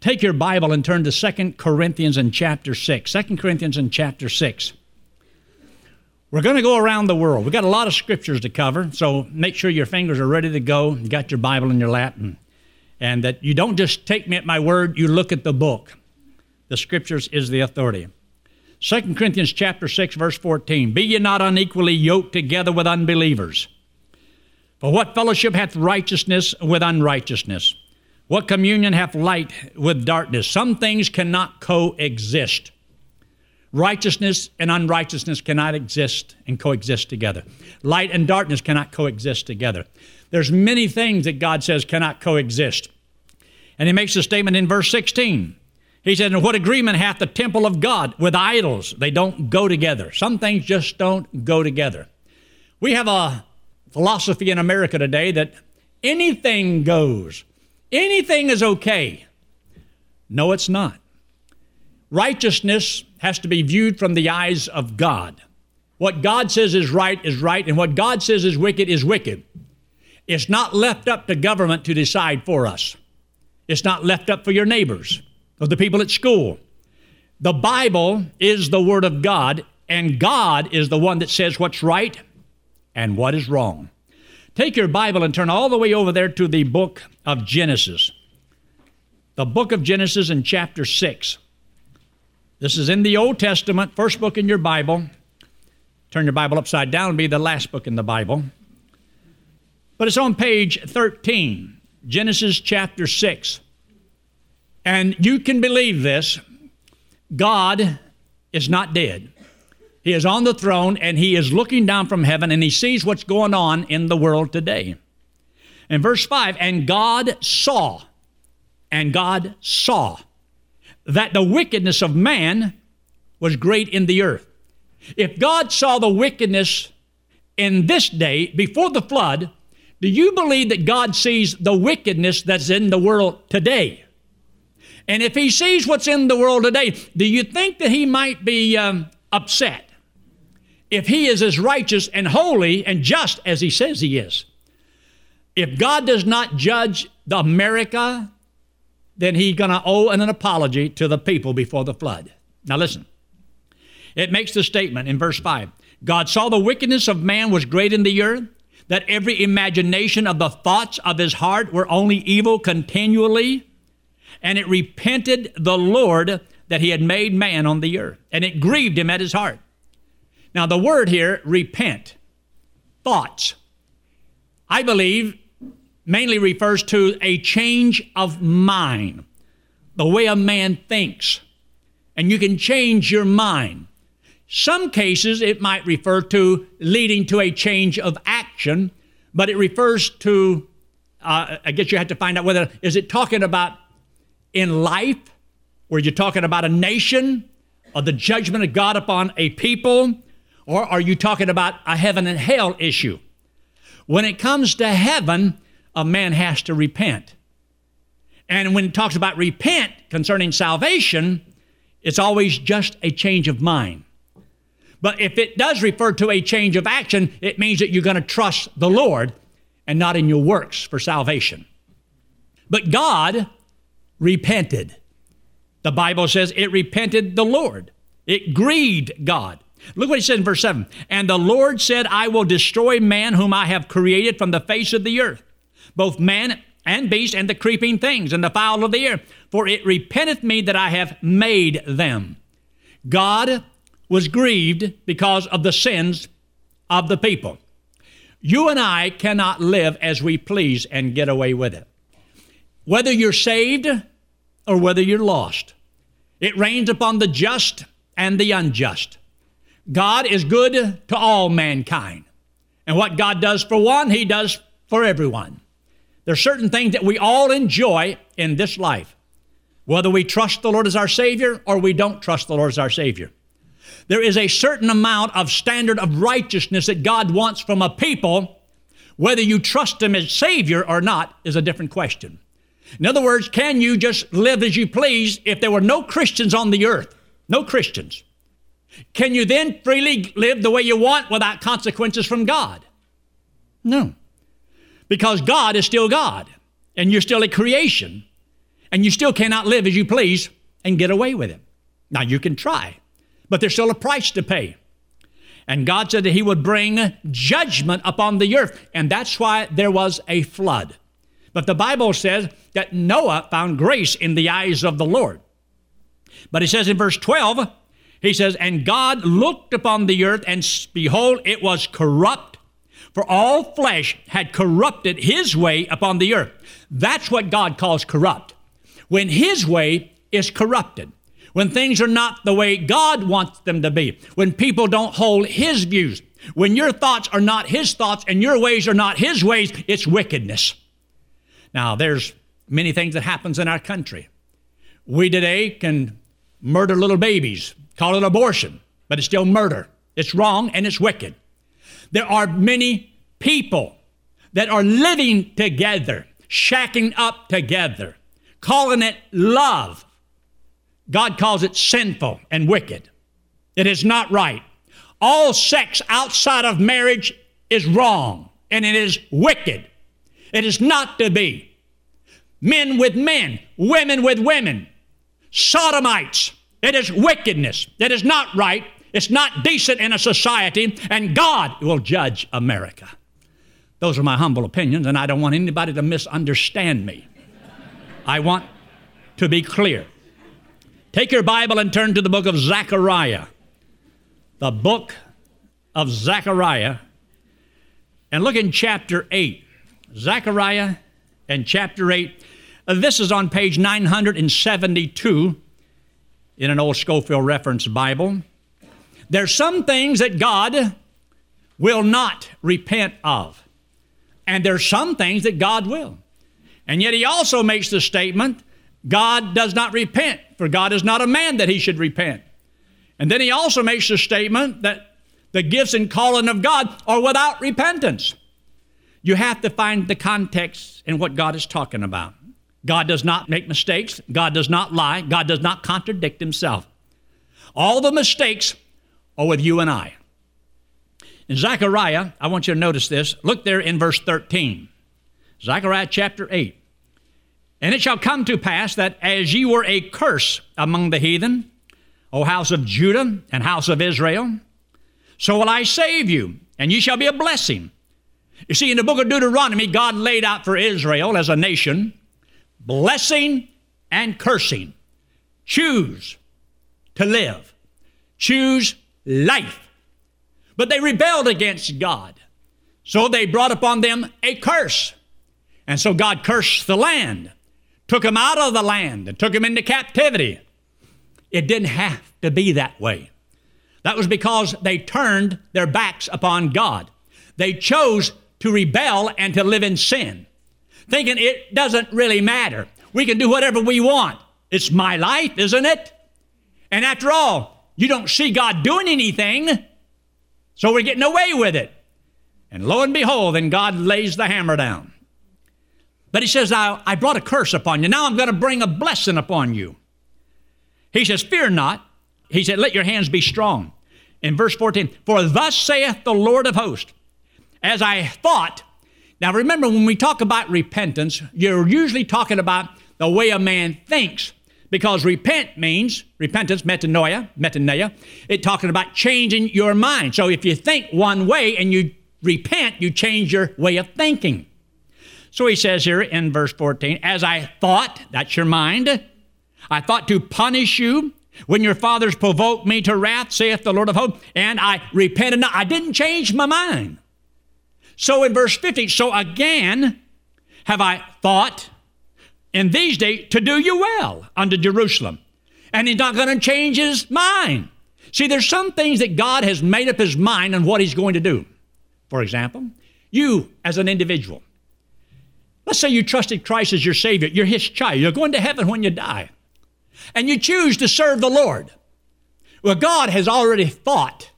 Take your Bible and turn to 2 Corinthians in chapter 6. 2 Corinthians in chapter 6. We're going to go around the world. We've got a lot of scriptures to cover, so make sure your fingers are ready to go. You got your Bible in your lap, and, and that you don't just take me at my word, you look at the book. The scriptures is the authority. 2 Corinthians chapter 6 verse 14 Be ye not unequally yoked together with unbelievers. For what fellowship hath righteousness with unrighteousness? What communion hath light with darkness? Some things cannot coexist. Righteousness and unrighteousness cannot exist and coexist together. Light and darkness cannot coexist together. There's many things that God says cannot coexist. And he makes a statement in verse 16. He said, And what agreement hath the temple of God with idols? They don't go together. Some things just don't go together. We have a philosophy in America today that anything goes, anything is okay. No, it's not. Righteousness has to be viewed from the eyes of God. What God says is right is right, and what God says is wicked is wicked. It's not left up to government to decide for us. It's not left up for your neighbors or the people at school. The Bible is the Word of God, and God is the one that says what's right and what is wrong. Take your Bible and turn all the way over there to the book of Genesis. The book of Genesis in chapter 6. This is in the Old Testament, first book in your Bible. Turn your Bible upside down and be the last book in the Bible. But it's on page 13, Genesis chapter 6. And you can believe this God is not dead. He is on the throne and he is looking down from heaven and he sees what's going on in the world today. In verse 5, and God saw, and God saw that the wickedness of man was great in the earth. If God saw the wickedness in this day before the flood, do you believe that God sees the wickedness that's in the world today? And if he sees what's in the world today, do you think that he might be um, upset if he is as righteous and holy and just as he says he is? If God does not judge the America then he's going to owe an apology to the people before the flood. Now listen. It makes the statement in verse 5 God saw the wickedness of man was great in the earth, that every imagination of the thoughts of his heart were only evil continually, and it repented the Lord that he had made man on the earth, and it grieved him at his heart. Now, the word here, repent, thoughts. I believe mainly refers to a change of mind, the way a man thinks. And you can change your mind. Some cases it might refer to leading to a change of action, but it refers to, uh, I guess you have to find out whether, is it talking about in life, where you're talking about a nation, or the judgment of God upon a people, or are you talking about a heaven and hell issue? When it comes to heaven, a man has to repent. And when it talks about repent concerning salvation, it's always just a change of mind. But if it does refer to a change of action, it means that you're going to trust the Lord and not in your works for salvation. But God repented. The Bible says it repented the Lord. It grieved God. Look what he said in verse 7 And the Lord said, I will destroy man whom I have created from the face of the earth both man and beast, and the creeping things, and the fowl of the air, for it repenteth me that I have made them. God was grieved because of the sins of the people. You and I cannot live as we please and get away with it. Whether you're saved or whether you're lost, it rains upon the just and the unjust. God is good to all mankind. And what God does for one, He does for everyone. There are certain things that we all enjoy in this life, whether we trust the Lord as our Savior or we don't trust the Lord as our Savior. There is a certain amount of standard of righteousness that God wants from a people. Whether you trust Him as Savior or not is a different question. In other words, can you just live as you please if there were no Christians on the earth? No Christians. Can you then freely live the way you want without consequences from God? No because God is still God and you're still a creation. and you still cannot live as you please and get away with it. Now, you can try, but there's still a price to pay. And God said that He would bring judgment upon the earth, and that's why there was a flood. But the Bible says that Noah found grace in the eyes of the Lord. But He says in verse 12, He says, And God looked upon the earth, and behold, it was corrupt, for all flesh had corrupted His way upon the earth. That's what God calls corrupt. When His way is corrupted when things are not the way God wants them to be, when people don't hold His views, when your thoughts are not His thoughts and your ways are not His ways, it's wickedness. Now, there's many things that happens in our country. We today can murder little babies, call it abortion, but it's still murder. It's wrong and it's wicked. There are many people that are living together, shacking up together, calling it love, God calls it sinful and wicked. It is not right. All sex outside of marriage is wrong and it is wicked. It is not to be. Men with men, women with women, sodomites. It is wickedness. It is not right. It's not decent in a society, and God will judge America. Those are my humble opinions, and I don't want anybody to misunderstand me. I want to be clear. Take your Bible and turn to the book of Zechariah. The book of Zechariah. And look in chapter 8. Zechariah and chapter 8. Uh, this is on page 972 in an old Scofield Reference Bible. There's some things that God will not repent of, and there's some things that God will. And yet he also makes the statement God does not repent, for God is not a man that he should repent. And then he also makes the statement that the gifts and calling of God are without repentance. You have to find the context in what God is talking about. God does not make mistakes. God does not lie. God does not contradict himself. All the mistakes are with you and I. In Zechariah, I want you to notice this. Look there in verse 13. Zechariah chapter 8. And it shall come to pass that as ye were a curse among the heathen, O house of Judah and house of Israel, so will I save you, and ye shall be a blessing. You see, in the book of Deuteronomy, God laid out for Israel as a nation blessing and cursing. Choose to live, choose life. But they rebelled against God. So they brought upon them a curse. And so God cursed the land took them out of the land and took them into captivity. It didn't have to be that way. That was because they turned their backs upon God. They chose to rebel and to live in sin, thinking it doesn't really matter. We can do whatever we want. It's my life, isn't it? And after all, you don't see God doing anything, so we're getting away with it. And lo and behold, then God lays the hammer down. But he says, I, I brought a curse upon you. Now I'm going to bring a blessing upon you. He says, Fear not. He said, Let your hands be strong. In verse 14, For thus saith the Lord of hosts, as I thought. Now remember, when we talk about repentance, you're usually talking about the way a man thinks. Because repent means, repentance, metanoia, metanoia, it talking about changing your mind. So if you think one way and you repent, you change your way of thinking. So he says here in verse 14, As I thought, that's your mind, I thought to punish you when your fathers provoked me to wrath, saith the Lord of hosts, and I repented not. I didn't change my mind. So in verse 15, so again have I thought in these days to do you well unto Jerusalem. And he's not going to change his mind. See, there's some things that God has made up his mind on what he's going to do. For example, you as an individual, Let's say you trusted Christ as your Savior. You're His child. You're going to heaven when you die. And you choose to serve the Lord. Well, God has already thought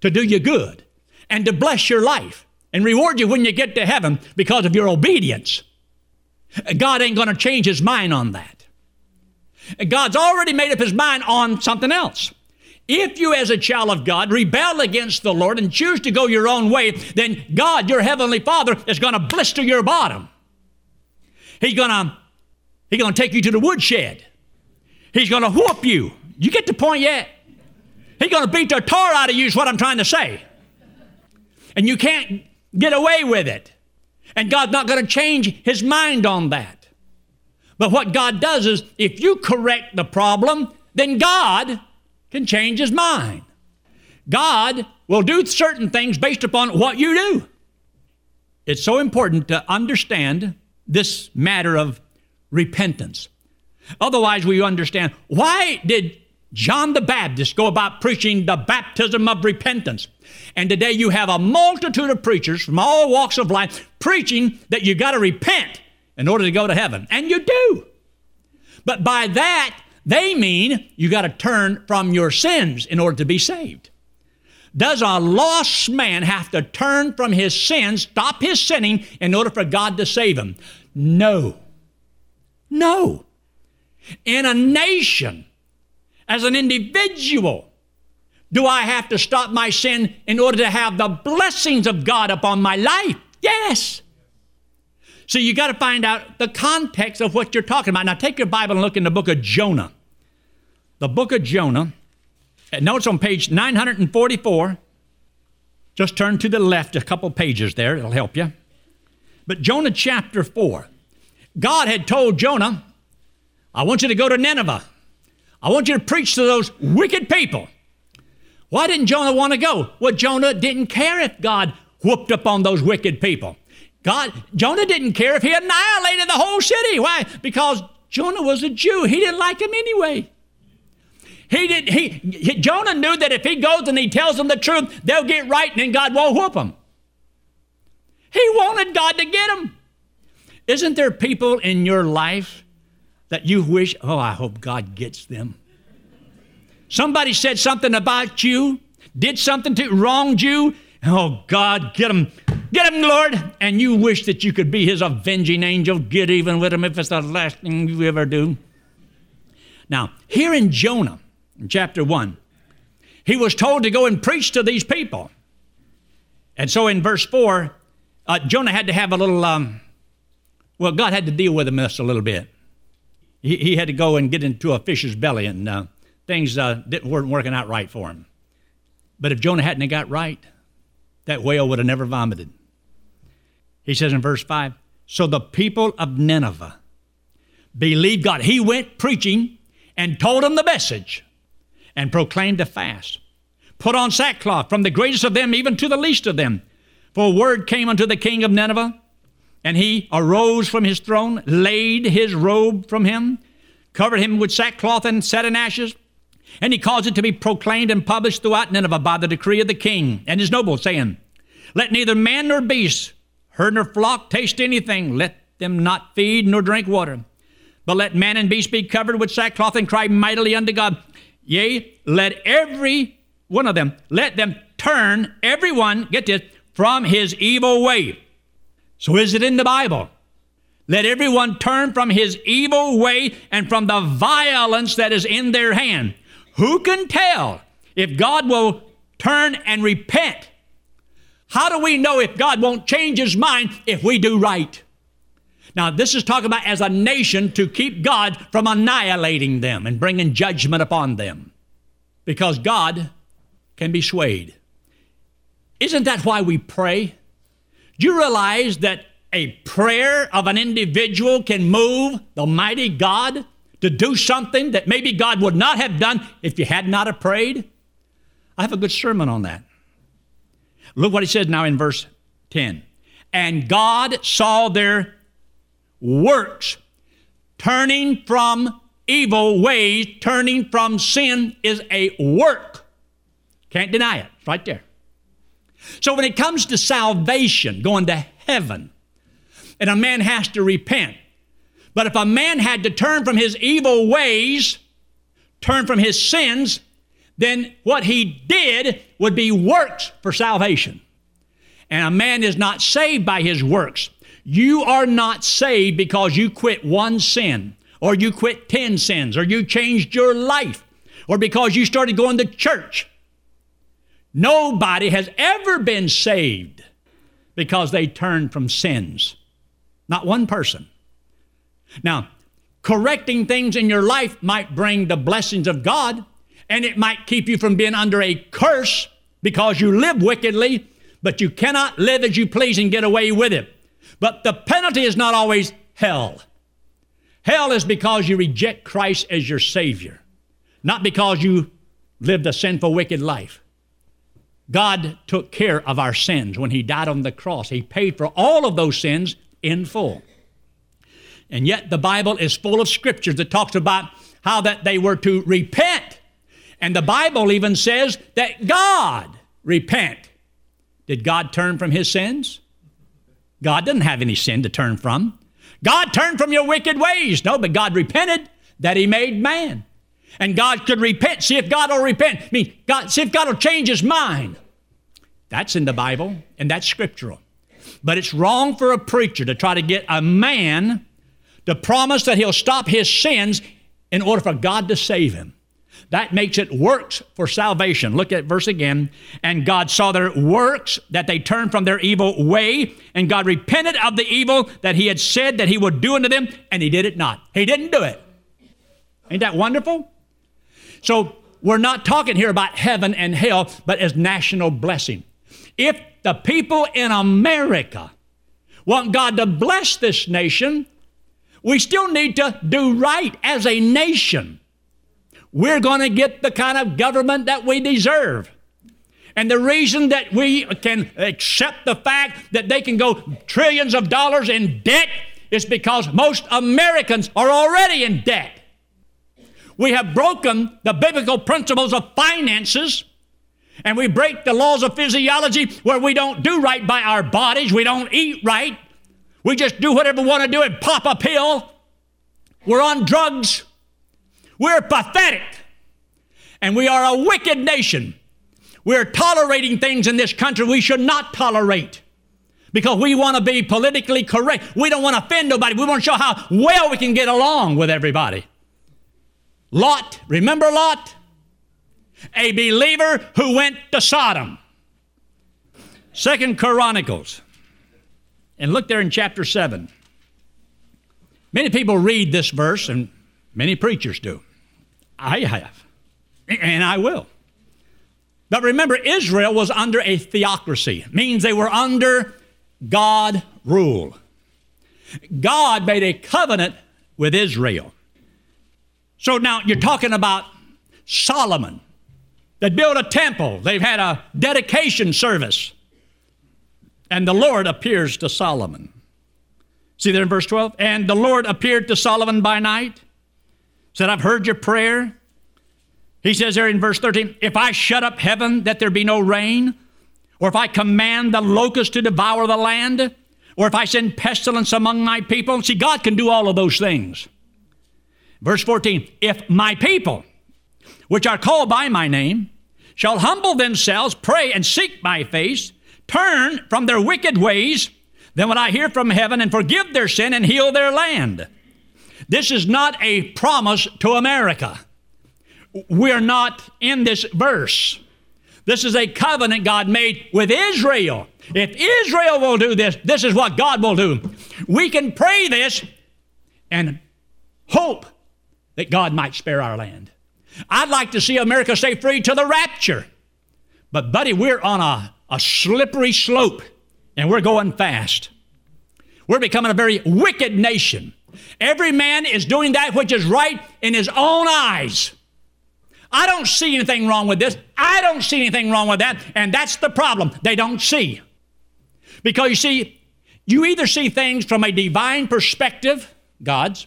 to do you good and to bless your life and reward you when you get to heaven because of your obedience. God ain't going to change His mind on that. God's already made up His mind on something else. If you, as a child of God, rebel against the Lord and choose to go your own way, then God, your Heavenly Father, is going to blister your bottom. He's going to He's going to take you to the woodshed. He's going to whoop you. You get the point yet? He's going to beat the tar out of you, is what I'm trying to say. And you can't get away with it. And God's not going to change his mind on that. But what God does is, if you correct the problem, then God can change his mind. God will do certain things based upon what you do. It's so important to understand this matter of repentance. Otherwise, we understand why did John the Baptist go about preaching the baptism of repentance? And today you have a multitude of preachers from all walks of life preaching that you got to repent in order to go to heaven. And you do. But by that, they mean you got to turn from your sins in order to be saved. Does a lost man have to turn from his sins, stop his sinning, in order for God to save him? No. No. In a nation, as an individual, do I have to stop my sin in order to have the blessings of God upon my life? Yes. So you got to find out the context of what you're talking about. Now take your Bible and look in the book of Jonah. The book of Jonah. Notes on page 944. Just turn to the left a couple pages there, it'll help you. But Jonah chapter 4. God had told Jonah, I want you to go to Nineveh. I want you to preach to those wicked people. Why didn't Jonah want to go? Well, Jonah didn't care if God whooped up on those wicked people. God, Jonah didn't care if he annihilated the whole city. Why? Because Jonah was a Jew. He didn't like him anyway. He did. He, he Jonah knew that if he goes and he tells them the truth, they'll get right, and then God won't whoop them. He wanted God to get them. Isn't there people in your life that you wish? Oh, I hope God gets them. Somebody said something about you, did something to wronged you. Oh God, get them Get him, Lord. And you wish that you could be his avenging angel. Get even with him if it's the last thing you ever do. Now, here in Jonah, in chapter 1, he was told to go and preach to these people. And so in verse 4, uh, Jonah had to have a little, um, well, God had to deal with him this a little bit. He, he had to go and get into a fish's belly, and uh, things uh, didn't, weren't working out right for him. But if Jonah hadn't got right, that whale would have never vomited. He says in verse 5 So the people of Nineveh believed God. He went preaching and told them the message and proclaimed a fast. Put on sackcloth from the greatest of them even to the least of them. For word came unto the king of Nineveh, and he arose from his throne, laid his robe from him, covered him with sackcloth and set in ashes. And he caused it to be proclaimed and published throughout Nineveh by the decree of the king and his nobles, saying, Let neither man nor beast herd nor flock taste anything. Let them not feed nor drink water. But let man and beast be covered with sackcloth and cry mightily unto God. Yea, let every one of them, let them turn, every one, get this, from his evil way. So is it in the Bible? Let everyone turn from his evil way and from the violence that is in their hand. Who can tell if God will turn and repent how do we know if God won't change his mind if we do right? Now, this is talking about as a nation to keep God from annihilating them and bringing judgment upon them. Because God can be swayed. Isn't that why we pray? Do you realize that a prayer of an individual can move the mighty God to do something that maybe God would not have done if you had not have prayed? I have a good sermon on that. Look what he says now in verse 10. And God saw their works turning from evil ways, turning from sin is a work. Can't deny it. It's right there. So when it comes to salvation, going to heaven, and a man has to repent, but if a man had to turn from his evil ways, turn from his sins, then what he did would be works for salvation. And a man is not saved by his works. You are not saved because you quit one sin, or you quit 10 sins, or you changed your life, or because you started going to church. Nobody has ever been saved because they turned from sins. Not one person. Now, correcting things in your life might bring the blessings of God, and it might keep you from being under a curse because you live wickedly, but you cannot live as you please and get away with it. But the penalty is not always hell. Hell is because you reject Christ as your Savior, not because you lived a sinful, wicked life. God took care of our sins when He died on the cross. He paid for all of those sins in full. And yet the Bible is full of scriptures that talks about how that they were to repent. And the Bible even says that God repent. Did God turn from his sins? God didn't have any sin to turn from. God turned from your wicked ways. No, but God repented that he made man. And God could repent. See if God will repent. I mean, God, see if God will change his mind. That's in the Bible, and that's scriptural. But it's wrong for a preacher to try to get a man to promise that he'll stop his sins in order for God to save him. That makes it works for salvation. Look at verse again. And God saw their works, that they turned from their evil way, and God repented of the evil that He had said that He would do unto them, and He did it not. He didn't do it. Ain't that wonderful? So we're not talking here about heaven and hell, but as national blessing. If the people in America want God to bless this nation, we still need to do right as a nation. We're going to get the kind of government that we deserve. And the reason that we can accept the fact that they can go trillions of dollars in debt is because most Americans are already in debt. We have broken the biblical principles of finances and we break the laws of physiology where we don't do right by our bodies, we don't eat right, we just do whatever we want to do and pop a pill. We're on drugs. We're pathetic. And we are a wicked nation. We're tolerating things in this country we should not tolerate because we want to be politically correct. We don't want to offend nobody. We want to show how well we can get along with everybody. Lot, remember Lot? A believer who went to Sodom. Second Chronicles and look there in chapter 7. Many people read this verse, and many preachers do. I have, and I will. But remember, Israel was under a theocracy, means they were under God rule. God made a covenant with Israel. So now you're talking about Solomon that built a temple. They've had a dedication service. And the Lord appears to Solomon. See there in verse 12? And the Lord appeared to Solomon by night, said, I've heard your prayer. He says there in verse 13, If I shut up heaven that there be no rain, or if I command the locust to devour the land, or if I send pestilence among my people, see, God can do all of those things. Verse 14, If my people, which are called by my name, shall humble themselves, pray, and seek my face, turn from their wicked ways, then will I hear from heaven and forgive their sin and heal their land. This is not a promise to America. We're not in this verse. This is a covenant God made with Israel. If Israel will do this, this is what God will do. We can pray this and hope that God might spare our land. I'd like to see America stay free to the rapture. But, buddy, we're on a a slippery slope, and we're going fast. We're becoming a very wicked nation. Every man is doing that which is right in his own eyes. I don't see anything wrong with this. I don't see anything wrong with that. And that's the problem. They don't see. Because you see, you either see things from a divine perspective, God's,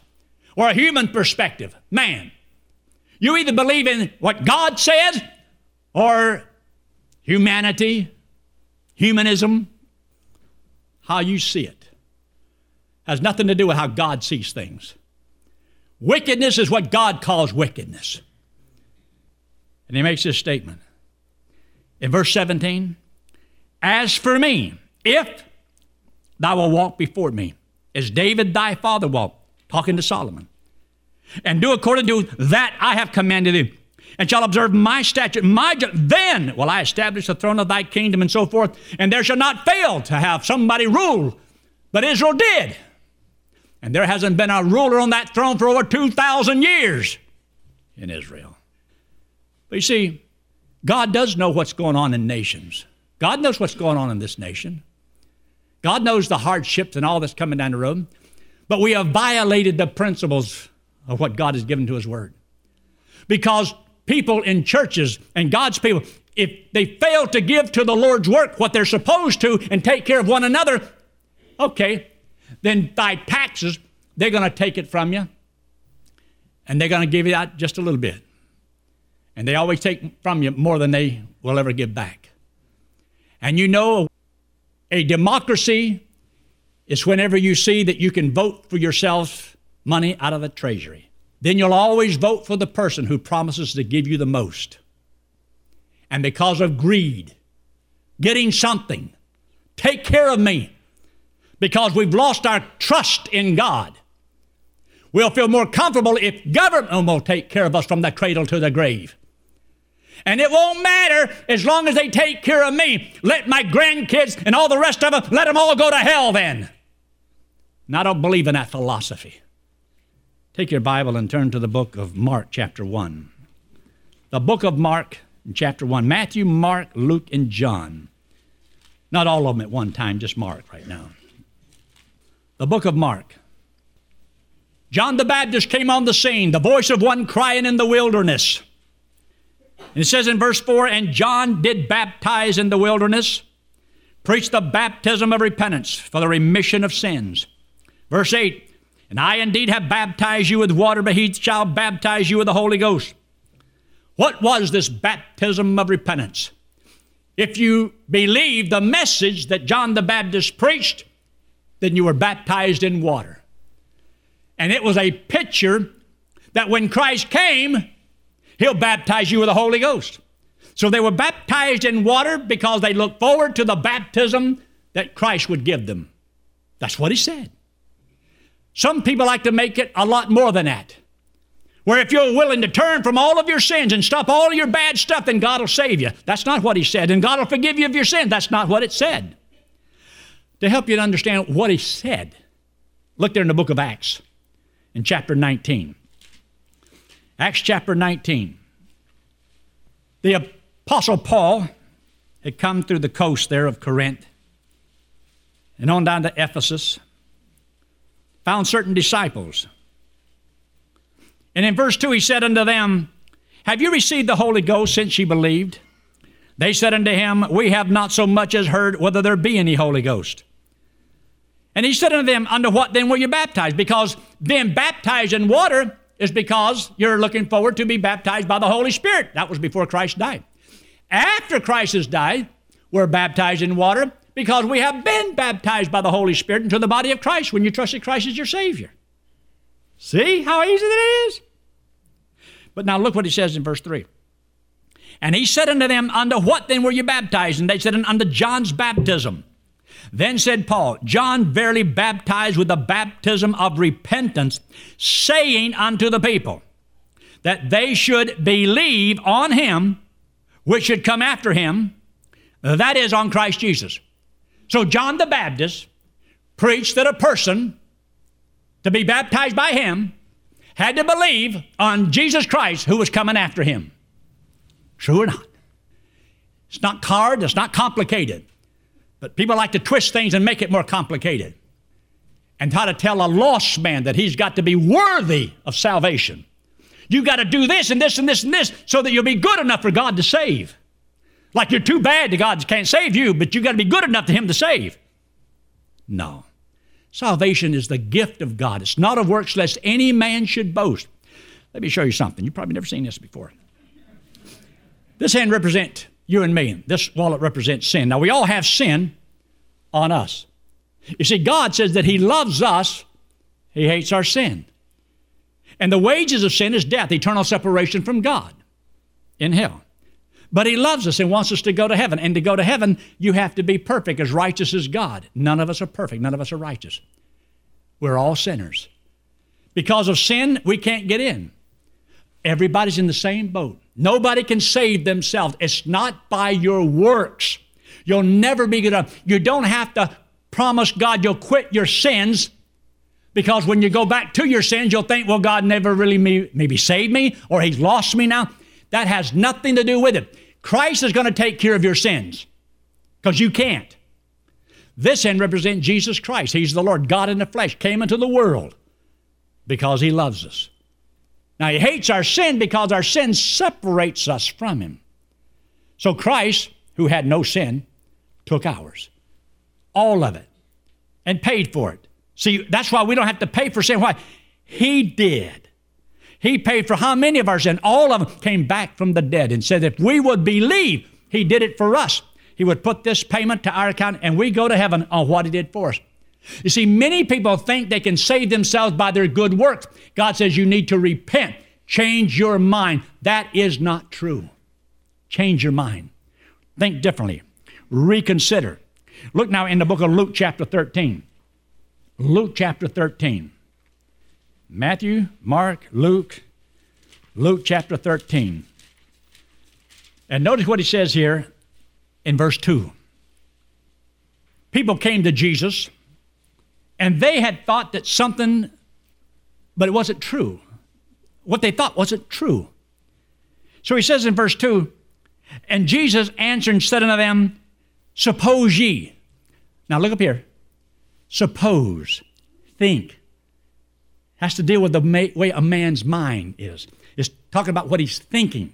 or a human perspective, man. You either believe in what God says or humanity, Humanism, how you see it, has nothing to do with how God sees things. Wickedness is what God calls wickedness. And he makes this statement in verse 17 As for me, if thou wilt walk before me, as David thy father walked, talking to Solomon, and do according to that I have commanded thee, and shall observe my statute, my ju- then will I establish the throne of thy kingdom and so forth, and there shall not fail to have somebody rule. But Israel did. And there hasn't been a ruler on that throne for over 2,000 years in Israel. But you see, God does know what's going on in nations. God knows what's going on in this nation. God knows the hardships and all that's coming down the road. But we have violated the principles of what God has given to His Word. Because people in churches and God's people, if they fail to give to the Lord's work what they're supposed to and take care of one another, okay, then by taxes, they're going to take it from you and they're going to give you out just a little bit. And they always take from you more than they will ever give back. And you know, a democracy is whenever you see that you can vote for yourself money out of the treasury. Then you'll always vote for the person who promises to give you the most. And because of greed, getting something, take care of me, because we've lost our trust in God. We'll feel more comfortable if government will take care of us from the cradle to the grave. And it won't matter as long as they take care of me. Let my grandkids and all the rest of them, let them all go to hell then. And I don't believe in that philosophy. Take your Bible and turn to the book of Mark, chapter 1. The book of Mark, chapter 1. Matthew, Mark, Luke, and John. Not all of them at one time, just Mark right now. The book of Mark. John the Baptist came on the scene, the voice of one crying in the wilderness. And it says in verse 4 And John did baptize in the wilderness, preach the baptism of repentance for the remission of sins. Verse 8 And I indeed have baptized you with water, but he shall baptize you with the Holy Ghost. What was this baptism of repentance? If you believe the message that John the Baptist preached, then you were baptized in water. And it was a picture that when Christ came, He'll baptize you with the Holy Ghost. So they were baptized in water because they looked forward to the baptism that Christ would give them. That's what He said. Some people like to make it a lot more than that. Where if you're willing to turn from all of your sins and stop all your bad stuff, then God will save you. That's not what He said. And God will forgive you of your sins. That's not what it said. To help you to understand what He said, look there in the book of Acts in chapter 19. Acts chapter 19. The Apostle Paul had come through the coast there of Corinth and on down to Ephesus, found certain disciples. And in verse 2, he said unto them, Have you received the Holy Ghost since ye believed? They said unto him, We have not so much as heard whether there be any Holy Ghost. And he said unto them, Unto what then were you baptized? Because being baptized in water is because you're looking forward to be baptized by the Holy Spirit. That was before Christ died. After Christ has died, we're baptized in water because we have been baptized by the Holy Spirit into the body of Christ when you trusted Christ as your Savior. See how easy that is? But now look what he says in verse 3. And he said unto them, Unto what then were you baptized? And they said, Unto John's baptism. Then said Paul, John verily baptized with the baptism of repentance, saying unto the people that they should believe on him which should come after him, that is, on Christ Jesus. So John the Baptist preached that a person to be baptized by him had to believe on Jesus Christ who was coming after him. True or not? It's not hard, it's not complicated. But people like to twist things and make it more complicated and try to tell a lost man that he's got to be worthy of salvation. You got to do this and this and this and this so that you'll be good enough for God to save. Like you're too bad to God can't save you, but you got to be good enough to Him to save. No. Salvation is the gift of God. It's not of works, lest any man should boast. Let me show you something. You've probably never seen this before. This hand represents you and me. This wallet represents sin. Now, we all have sin on us. You see, God says that He loves us, He hates our sin. And the wages of sin is death, eternal separation from God in hell. But He loves us and wants us to go to heaven. And to go to heaven, you have to be perfect, as righteous as God. None of us are perfect, none of us are righteous. We're all sinners. Because of sin, we can't get in. Everybody's in the same boat. Nobody can save themselves. It's not by your works. You'll never be good enough. You don't have to promise God you'll quit your sins Because when you go back to your sins, you'll think, well, God never really maybe saved me or He's lost me now. That has nothing to do with it. Christ is going to take care of your sins because you can't. This end represents Jesus Christ. He's the Lord, God in the flesh, came into the world because He loves us. Now, He hates our sin because our sin separates us from Him. So Christ, who had no sin, took ours, all of it, and paid for it. See, that's why we don't have to pay for sin. Why? He did. He paid for how many of our sin? All of them came back from the dead and said, if we would believe, He did it for us. He would put this payment to our account and we go to heaven on what He did for us. You see, many people think they can save themselves by their good works. God says you need to repent, change your mind. That is not true. Change your mind. Think differently. Reconsider. Look now in the book of Luke, chapter 13. Luke chapter 13. Matthew, Mark, Luke, Luke chapter 13. And notice what he says here in verse 2. People came to Jesus and they had thought that something, but it wasn't true. What they thought wasn't true. So he says in verse 2 And Jesus answered and said unto them, Suppose ye. Now look up here. Suppose, think, has to deal with the way a man's mind is. It's talking about what he's thinking.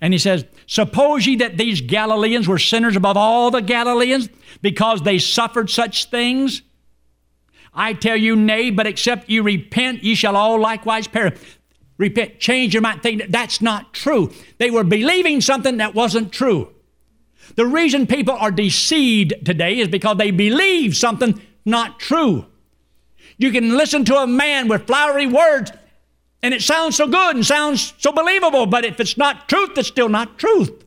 And he says, Suppose ye that these Galileans were sinners above all the Galileans because they suffered such things? I tell you, nay, but except you repent, ye shall all likewise perish. Repent, change your mind, think that that's not true. They were believing something that wasn't true. The reason people are deceived today is because they believe something not true. You can listen to a man with flowery words and it sounds so good and sounds so believable, but if it's not truth, it's still not truth.